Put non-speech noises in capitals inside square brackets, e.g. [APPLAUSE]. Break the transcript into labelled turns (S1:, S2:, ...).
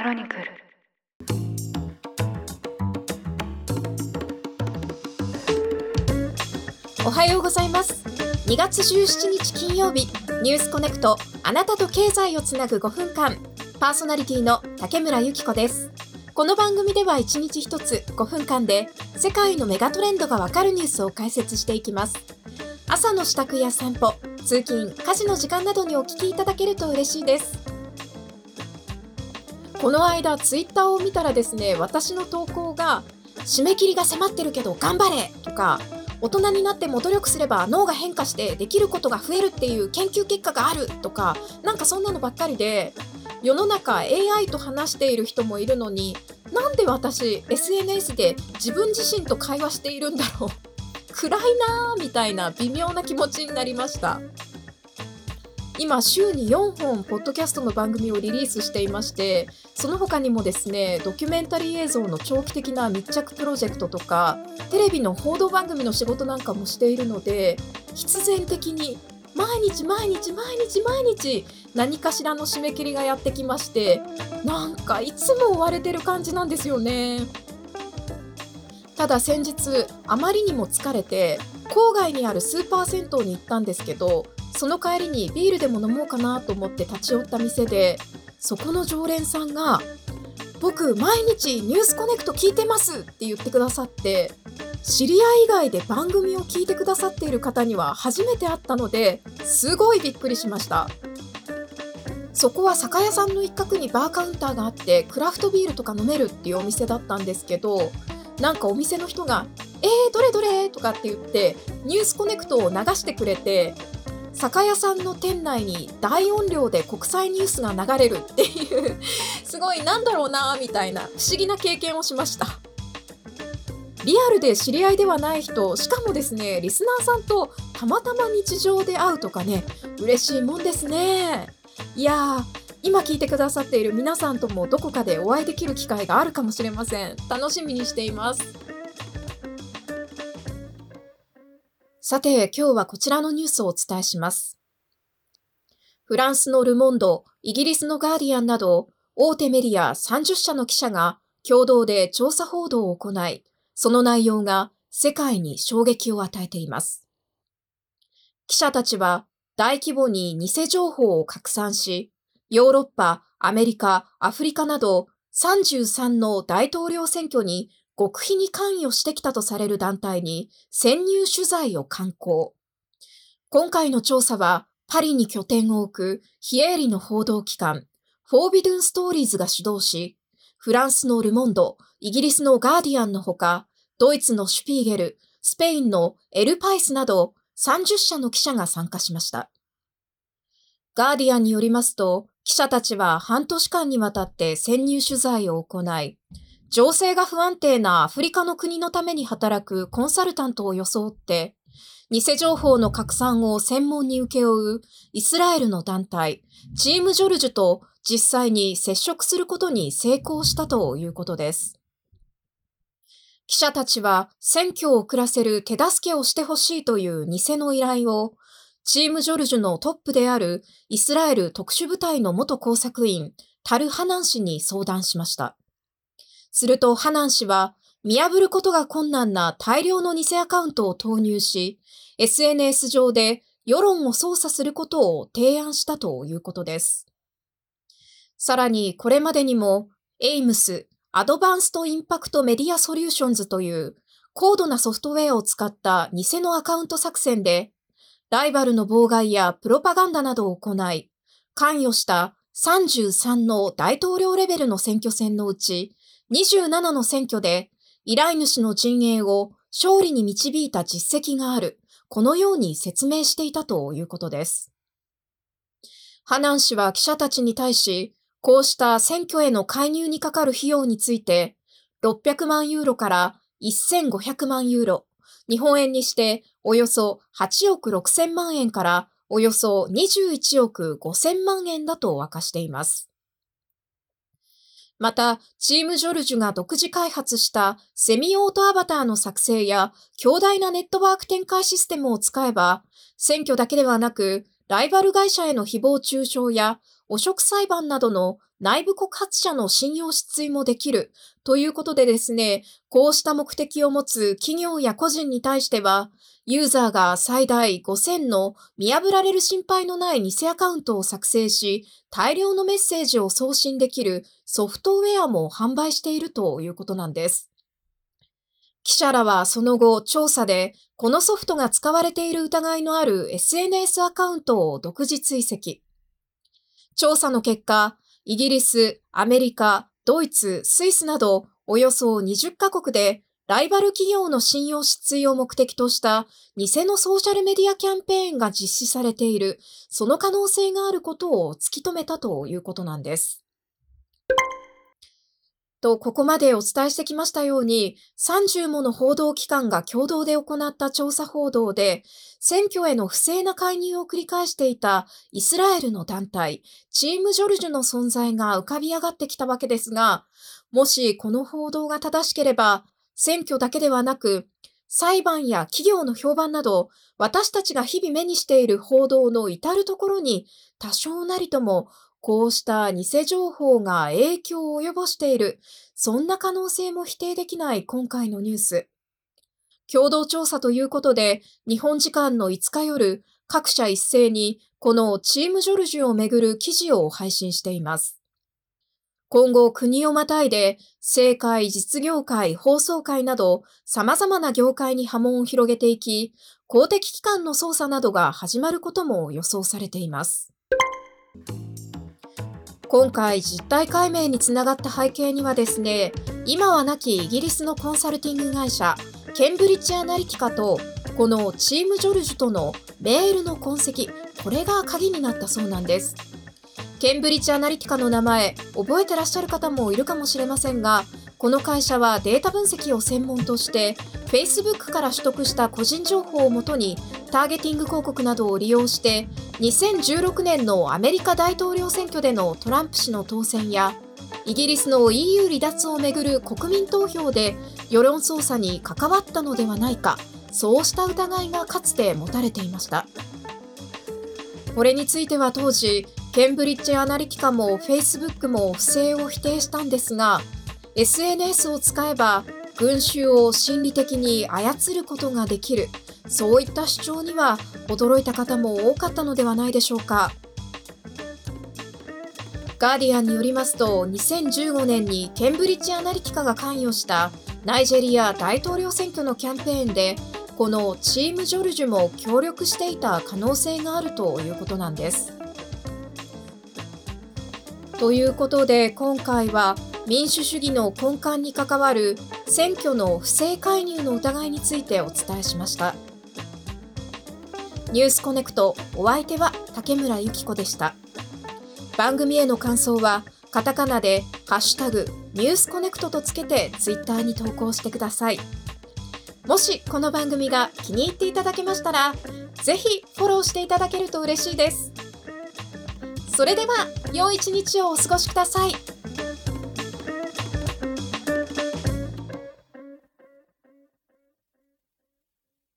S1: クロニクル。
S2: おはようございます。2月17日金曜日ニュースコネクトあなたと経済をつなぐ5分間。パーソナリティの竹村由紀子です。この番組では1日1つ5分間で世界のメガトレンドがわかるニュースを解説していきます。朝の支度や散歩通勤家事の時間などにお聞きいただけると嬉しいです。この間ツイッターを見たらですね私の投稿が締め切りが迫ってるけど頑張れ!とか大人になっても努力すれば脳が変化してできることが増えるっていう研究結果がある!とかなんかそんなのばっかりで世の中 AI と話している人もいるのになんで私 SNS で自分自身と会話しているんだろう? [LAUGHS] 暗いなーみたいな微妙な気持ちになりました。今週に4本ポッドキャストの番組をリリースしていましてその他にもですねドキュメンタリー映像の長期的な密着プロジェクトとかテレビの報道番組の仕事なんかもしているので必然的に毎日毎日毎日毎日何かしらの締め切りがやってきましてなんかいつも追われてる感じなんですよね。ただ先日あまりにも疲れて郊外にあるスーパー銭湯に行ったんですけどその帰りにビールでも飲もうかなと思って立ち寄った店でそこの常連さんが「僕毎日ニュースコネクト聞いてます」って言ってくださって知り合い以外で番組を聞いてくださっている方には初めて会ったのですごいびっくりしましたそこは酒屋さんの一角にバーカウンターがあってクラフトビールとか飲めるっていうお店だったんですけどなんかお店の人が「えー、どれどれ?」とかって言ってニュースコネクトを流してくれて酒屋さんの店内に大音量で国際ニュースが流れるっていうすごいなんだろうなみたいな不思議な経験をしました。リアルで知り合いではない人しかもですねリスナーさんとたまたま日常で会うとかね嬉しいもんですね。いや今聞いてくださっている皆さんともどこかでお会いできる機会があるかもしれません。楽しみにしています。さて、今日はこちらのニュースをお伝えします。フランスのルモンド、イギリスのガーディアンなど、大手メディア30社の記者が共同で調査報道を行い、その内容が世界に衝撃を与えています。記者たちは大規模に偽情報を拡散し、ヨーロッパ、アメリカ、アフリカなど33の大統領選挙に極秘に関与してきたとされる団体に潜入取材を敢行。今回の調査は、パリに拠点を置くヒエーリの報道機関、フォービドゥンストーリーズが主導し、フランスのルモンド、イギリスのガーディアンのほか、ドイツのシュピーゲル、スペインのエルパイスなど30社の記者が参加しました。ガーディアンによりますと、記者たちは半年間にわたって潜入取材を行い、情勢が不安定なアフリカの国のために働くコンサルタントを装って、偽情報の拡散を専門に請け負うイスラエルの団体、チームジョルジュと実際に接触することに成功したということです。記者たちは選挙を遅らせる手助けをしてほしいという偽の依頼を、チームジョルジュのトップであるイスラエル特殊部隊の元工作員、タル・ハナン氏に相談しました。するとハナン氏は、見破ることが困難な大量の偽アカウントを投入し、SNS 上で世論を操作することを提案したということです。さらにこれまでにも、 AIMS、Advanced Impact Media Solutions という高度なソフトウェアを使った偽のアカウント作戦で、ライバルの妨害やプロパガンダなどを行い、関与した33の大統領レベルの選挙戦のうち、27の選挙で依頼主の陣営を勝利に導いた実績がある、このように説明していたということです。ハナン氏は記者たちに対し、こうした選挙への介入にかかる費用について、600万ユーロから1500万ユーロ、日本円にしておよそ8億6000万円からおよそ21億5000万円だと明かしています。また、チームジョルジュが独自開発したセミオートアバターの作成や強大なネットワーク展開システムを使えば、選挙だけではなく、ライバル会社への誹謗中傷や汚職裁判などの内部告発者の信用失墜もできるということでですね、こうした目的を持つ企業や個人に対しては、ユーザーが最大5000の見破られる心配のない偽アカウントを作成し、大量のメッセージを送信できるソフトウェアも販売しているということなんです。記者らはその後調査で、このソフトが使われている疑いのある SNS アカウントを独自追跡。調査の結果、イギリス、アメリカ、ドイツ、スイスなどおよそ20カ国でライバル企業の信用失墜を目的とした偽のソーシャルメディアキャンペーンが実施されている、その可能性があることを突き止めたということなんです。と、ここまでお伝えしてきましたように、30もの報道機関が共同で行った調査報道で、選挙への不正な介入を繰り返していたイスラエルの団体、チーム・ジョルジュの存在が浮かび上がってきたわけですが、もしこの報道が正しければ、選挙だけではなく、裁判や企業の評判など、私たちが日々目にしている報道の至るところに多少なりともこうした偽情報が影響を及ぼしている、そんな可能性も否定できない今回のニュース。共同調査ということで、日本時間の5日夜、各社一斉にこのチームジョルジュをめぐる記事を配信しています。今後国をまたいで政界、実業界、放送界など様々な業界に波紋を広げていき、公的機関の捜査などが始まることも予想されています。今回実態解明につながった背景にはですね、今はなきイギリスのコンサルティング会社、ケンブリッジアナリティカと、このチームジョルジュとのメールの痕跡、これが鍵になったそうなんです。ケンブリッジアナリティカの名前、覚えてらっしゃる方もいるかもしれませんが、この会社はデータ分析を専門として Facebook から取得した個人情報をもとにターゲティング広告などを利用して2016年のアメリカ大統領選挙でのトランプ氏の当選やイギリスの EU 離脱をめぐる国民投票で世論操作に関わったのではないかそうした疑いがかつて持たれていました。これについては当時ケンブリッジ・アナリティカも Facebook も不正を否定したんですが SNS を使えば群衆を心理的に操ることができる。そういった主張には驚いた方も多かったのではないでしょうかガーディアンによりますと2015年にケンブリッジ・アナリティカが関与したナイジェリア大統領選挙のキャンペーンでこのチーム・ジョルジュも協力していた可能性があるということなんです。ということで今回は民主主義の根幹に関わる選挙の不正介入の疑いについてお伝えしましたニュースコネクトお相手は竹村由紀子でした。番組への感想はカタカナでハッシュタグニュースコネクトとつけてツイッターに投稿してください。もしこの番組が気に入っていただけましたらぜひフォローしていただけると嬉しいです。それでは良い一日をお過ごしください。